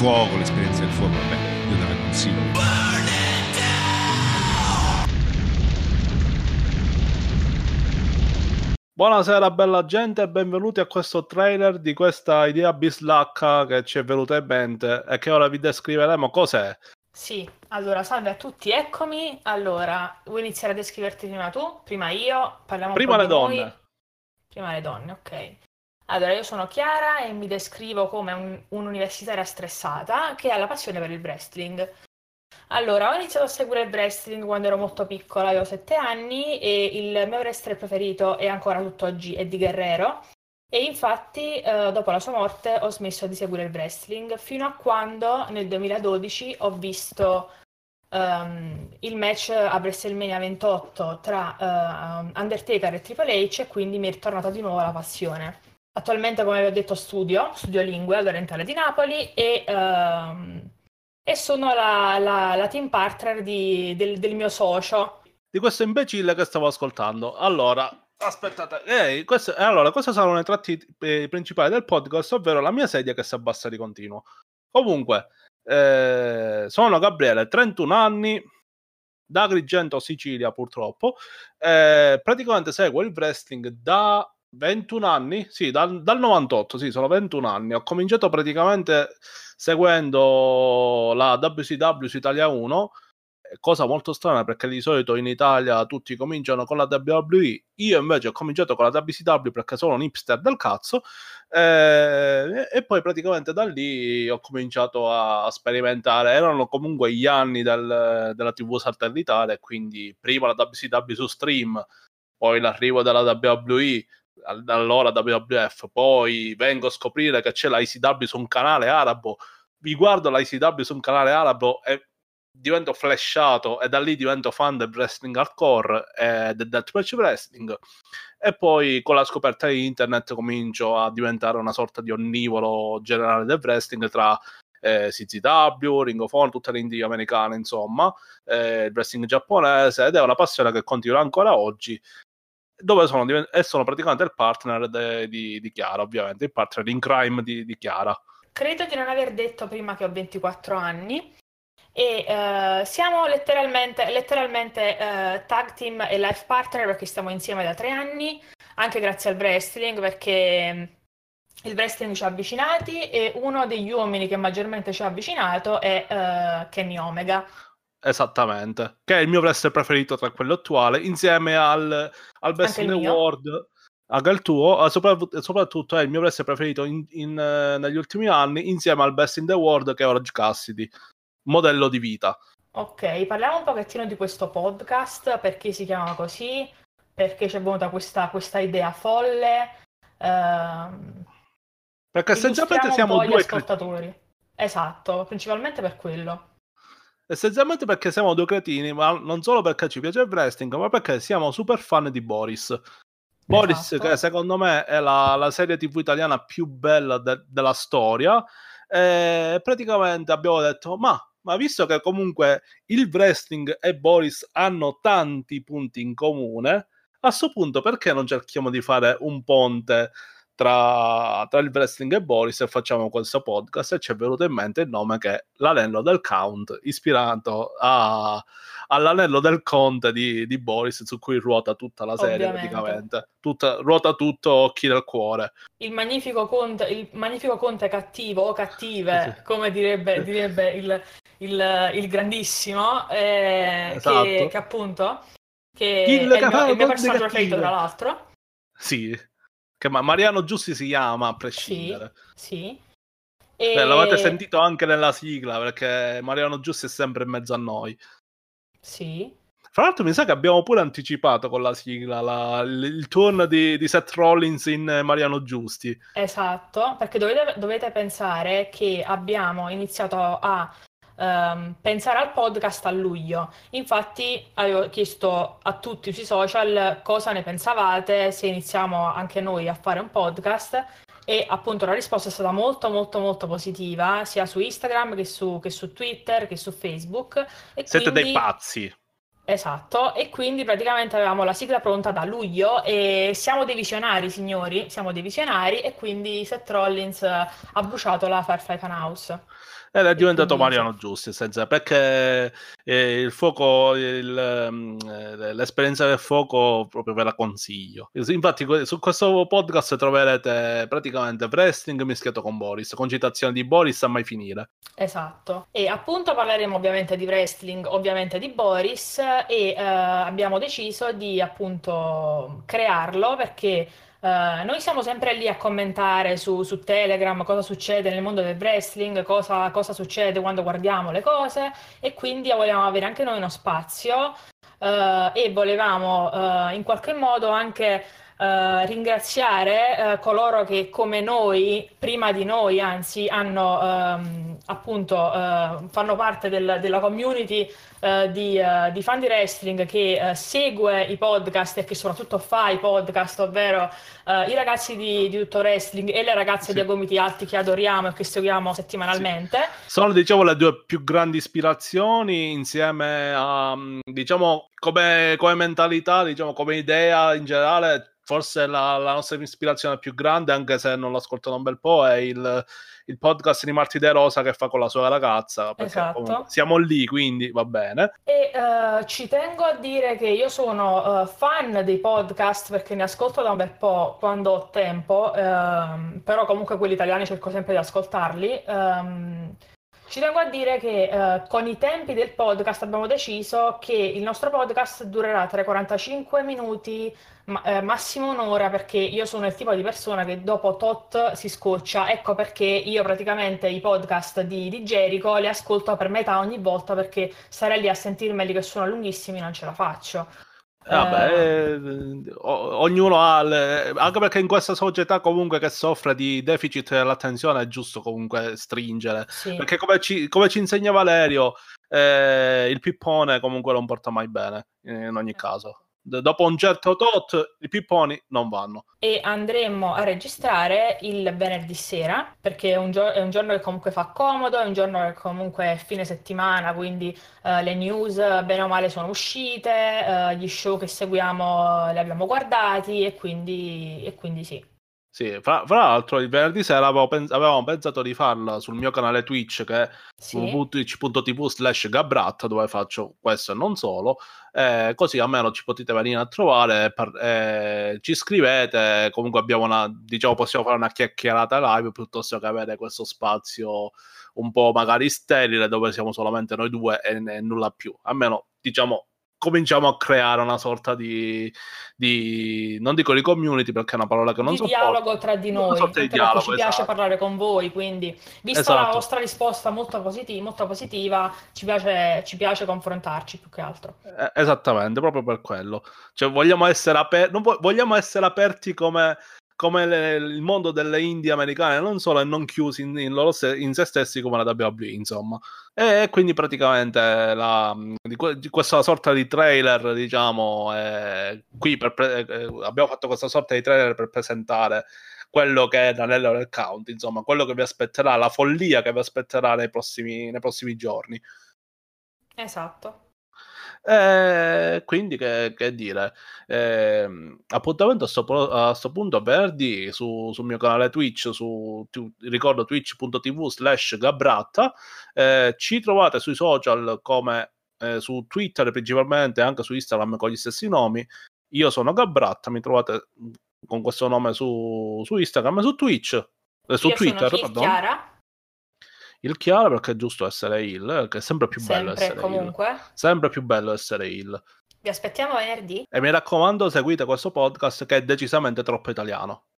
fuoco, l'esperienza del fuoco, vabbè, io te la consiglio. Buonasera bella gente e benvenuti a questo trailer di questa idea bislacca che ci è venuta in mente e che ora vi descriveremo cos'è. Sì, allora salve a tutti, eccomi. Allora, vuoi iniziare a descriverti prima tu? Prima io? Parliamo un Prima po' le di noi. donne. Prima le donne, ok. Allora, io sono Chiara e mi descrivo come un- un'universitaria stressata che ha la passione per il wrestling. Allora, ho iniziato a seguire il wrestling quando ero molto piccola, avevo sette anni e il mio wrestler preferito è ancora tutt'oggi Eddie Guerrero. E infatti, eh, dopo la sua morte, ho smesso di seguire il wrestling fino a quando nel 2012 ho visto ehm, il match a WrestleMania 28 tra eh, Undertaker e Triple H e quindi mi è ritornata di nuovo la passione. Attualmente, come vi ho detto, studio, studio lingue all'Orientale di Napoli e, ehm, e sono la, la- la team partner di- del, del mio socio. Di questo imbecille che stavo ascoltando. Allora, aspettate. Ehi, queste, eh, allora, queste saranno le tratti eh, principali del podcast, ovvero la mia sedia che si abbassa di continuo. Comunque, eh, sono Gabriele, 31 anni, da Agrigento, Sicilia, purtroppo. Eh, praticamente seguo il wrestling da 21 anni, sì, dal, dal 98, sì, sono 21 anni. Ho cominciato praticamente seguendo la WCW su Italia 1 cosa molto strana perché di solito in Italia tutti cominciano con la WWE, io invece ho cominciato con la WCW perché sono un hipster del cazzo eh, e poi praticamente da lì ho cominciato a sperimentare, erano comunque gli anni del- della TV satellitare, quindi prima la WCW su stream, poi l'arrivo della WWE, allora WWF, poi vengo a scoprire che c'è la ICW su un canale arabo, vi guardo la ICW su un canale arabo e divento flashato e da lì divento fan del wrestling hardcore e del deathmatch wrestling. E poi con la scoperta di internet comincio a diventare una sorta di onnivoro generale del wrestling tra eh, CZW, Ring of Honor, tutte le indie americane insomma eh, il wrestling giapponese ed è una passione che continua ancora oggi dove sono, diven- e sono praticamente il partner de- di, di Chiara ovviamente il partner in crime di, di Chiara Credo di non aver detto prima che ho 24 anni e eh, siamo letteralmente, letteralmente eh, tag team e life partner perché stiamo insieme da tre anni, anche grazie al wrestling perché mm, il wrestling ci ha avvicinati e uno degli uomini che maggiormente ci ha avvicinato è eh, Kenny Omega. Esattamente, che è il mio wrestler preferito tra quello attuale, insieme al, al Best Anche in the. World, anche il tuo, eh, soprattutto, è il mio wrestler preferito in- in, eh, negli ultimi anni, insieme al Best in the World che è Orange Cassidy, modello di vita. Ok, parliamo un pochettino di questo podcast, perché si chiama così, perché ci è venuta questa, questa idea folle. ehm, Perché essenzialmente siamo due ascoltatori. Esatto, principalmente per quello. Essenzialmente perché siamo due cretini, ma non solo perché ci piace il wrestling, ma perché siamo super fan di Boris. Boris, Esatto. che secondo me è la, la serie TV italiana più bella de- della storia, e praticamente abbiamo detto: ma, ma visto che comunque il wrestling e Boris hanno tanti punti in comune, a questo punto perché non cerchiamo di fare un ponte tra, tra il wrestling e Boris e facciamo questo podcast? E ci è venuto in mente il nome che è l'anello del Count, ispirato a- all'anello del conte di, di Boris su cui ruota tutta la serie Ovviamente. praticamente. Tutta- ruota tutto occhi del cuore. Il magnifico conte, il magnifico conte cattivo o cattive, Sì. come direbbe, direbbe il, il- il grandissimo, eh, Esatto. che, che appunto che Kill è il mio, il mio personaggio preferito, tra l'altro. Sì, che ma- Mariano Giussi si chiama a Sì, prescindere. sì. Beh, E... l'avete sentito anche nella sigla perché Mariano Giussi è sempre in mezzo a noi. Sì. Fra l'altro, mi sa che abbiamo pure anticipato con la sigla la- il, il turn di, di Seth Rollins in Mariano Giusti. Esatto, perché dovete, dovete pensare che abbiamo iniziato a ehm, pensare al podcast a luglio. Infatti, avevo chiesto a tutti sui social cosa ne pensavate, se iniziamo anche noi a fare un podcast. E appunto la risposta è stata molto molto molto positiva, sia su Instagram che su, che su Twitter che su Facebook. E Siete dei quindi- pazzi. Esatto, e quindi praticamente avevamo la sigla pronta da luglio e siamo dei visionari, signori, siamo dei visionari e quindi Seth Rollins eh, ha bruciato la Firefly Funhouse. Ed è diventato quindi, Mariano Giusti, senza, perché eh, il fuoco, il, mm, eh, l'esperienza del fuoco proprio ve la consiglio. Infatti su questo podcast troverete praticamente wrestling mischiato con Boris, con citazioni di Boris a mai finire. Esatto. E appunto parleremo ovviamente di wrestling, ovviamente di Boris e eh, abbiamo deciso di appunto crearlo perché Uh, noi siamo sempre lì a commentare su, su, Telegram cosa succede nel mondo del wrestling, cosa, cosa, succede quando guardiamo le cose e quindi volevamo avere anche noi uno spazio uh, e volevamo uh, in qualche modo anche Uh, ringraziare uh, coloro che come noi, prima di noi, anzi, hanno um, appunto uh, fanno parte del, della community di, di, fan di wrestling che segue i podcast e che soprattutto fa i podcast, ovvero i ragazzi di, di, Tutto Wrestling e le ragazze sì. di Agomiti Alti che adoriamo e che seguiamo settimanalmente. Sì. Sono diciamo le due più grandi ispirazioni insieme a diciamo come, come mentalità, diciamo come idea in generale forse la, la, nostra ispirazione più grande, anche se non l'ascolto da un bel po', è il, il podcast di Marti De Rosa che fa con la sua ragazza. Esatto. Siamo lì, quindi va bene. E uh, ci tengo a dire che io sono uh, fan dei podcast perché ne ascolto da un bel po' quando ho tempo, uh, però comunque quelli italiani cerco sempre di ascoltarli. Um, ci tengo a dire che eh, con i tempi del podcast abbiamo deciso che il nostro podcast durerà tra i 45 minuti, ma, eh, massimo un'ora, perché io sono il tipo di persona che dopo tot si scoccia. Ecco perché io praticamente i podcast di, di Jericho li ascolto per metà ogni volta perché stare lì a sentirmeli che sono lunghissimi non ce la faccio. Eh, vabbè, eh, ognuno ha, le... anche perché in questa società comunque che soffre di deficit dell'attenzione è giusto comunque stringere, sì. perché come ci, come ci insegna Valerio, eh, il pippone comunque non porta mai bene in ogni caso dopo un certo tot i pipponi non vanno. E andremo a registrare il venerdì sera perché è un, gio- è un, giorno che comunque fa comodo, è un giorno che comunque è fine settimana, quindi uh, le news bene o male sono uscite, uh, gli show che seguiamo li abbiamo guardati e quindi, e quindi sì. Sì, fra, fra, l'altro il venerdì sera avevo pens- avevamo pensato di farla sul mio canale Twitch che è sì. www.twitch.tv slash Gabrat dove faccio questo e non solo, eh, così almeno ci potete venire a trovare, per, eh, ci scrivete, comunque abbiamo una, diciamo possiamo fare una chiacchierata live piuttosto che avere questo spazio un po' magari sterile dove siamo solamente noi due e, e nulla più, almeno diciamo cominciamo a creare una sorta di, di, non dico di community perché è una parola che non so. Di dialogo tra di noi, di dialogo, ci piace esatto. parlare con voi, quindi vista esatto. la vostra risposta molto, positiva, molto positiva ci, piace, ci piace confrontarci più che altro. Eh, esattamente, proprio per quello. Cioè vogliamo essere, aper- vogliamo essere aperti come come le, il mondo delle indie americane, non solo e non chiusi in, in, loro se, in se stessi come la WWE, insomma. E, quindi praticamente la, di, di, questa sorta di trailer, diciamo, eh, qui per, eh, abbiamo fatto questa sorta di trailer per presentare quello che è l'anello del count, insomma, quello che vi aspetterà, la follia che vi aspetterà nei prossimi, nei prossimi giorni. Esatto. Eh, quindi che, che dire, eh, appuntamento a questo punto venerdì su, sul mio canale Twitch, su tu, ricordo twitch.tv slash Gabratta, eh, ci trovate sui social come eh, su Twitter principalmente, anche su Instagram con gli stessi nomi. Io sono Gabratta, mi trovate con questo nome su, su Instagram e su Twitch. Eh, su Io Twitter, sono Chiara il chiaro perché è giusto essere il, che è sempre più sempre, bello essere comunque. il. Sempre più bello essere il. Vi aspettiamo venerdì. E mi raccomando, seguite questo podcast che è decisamente troppo italiano.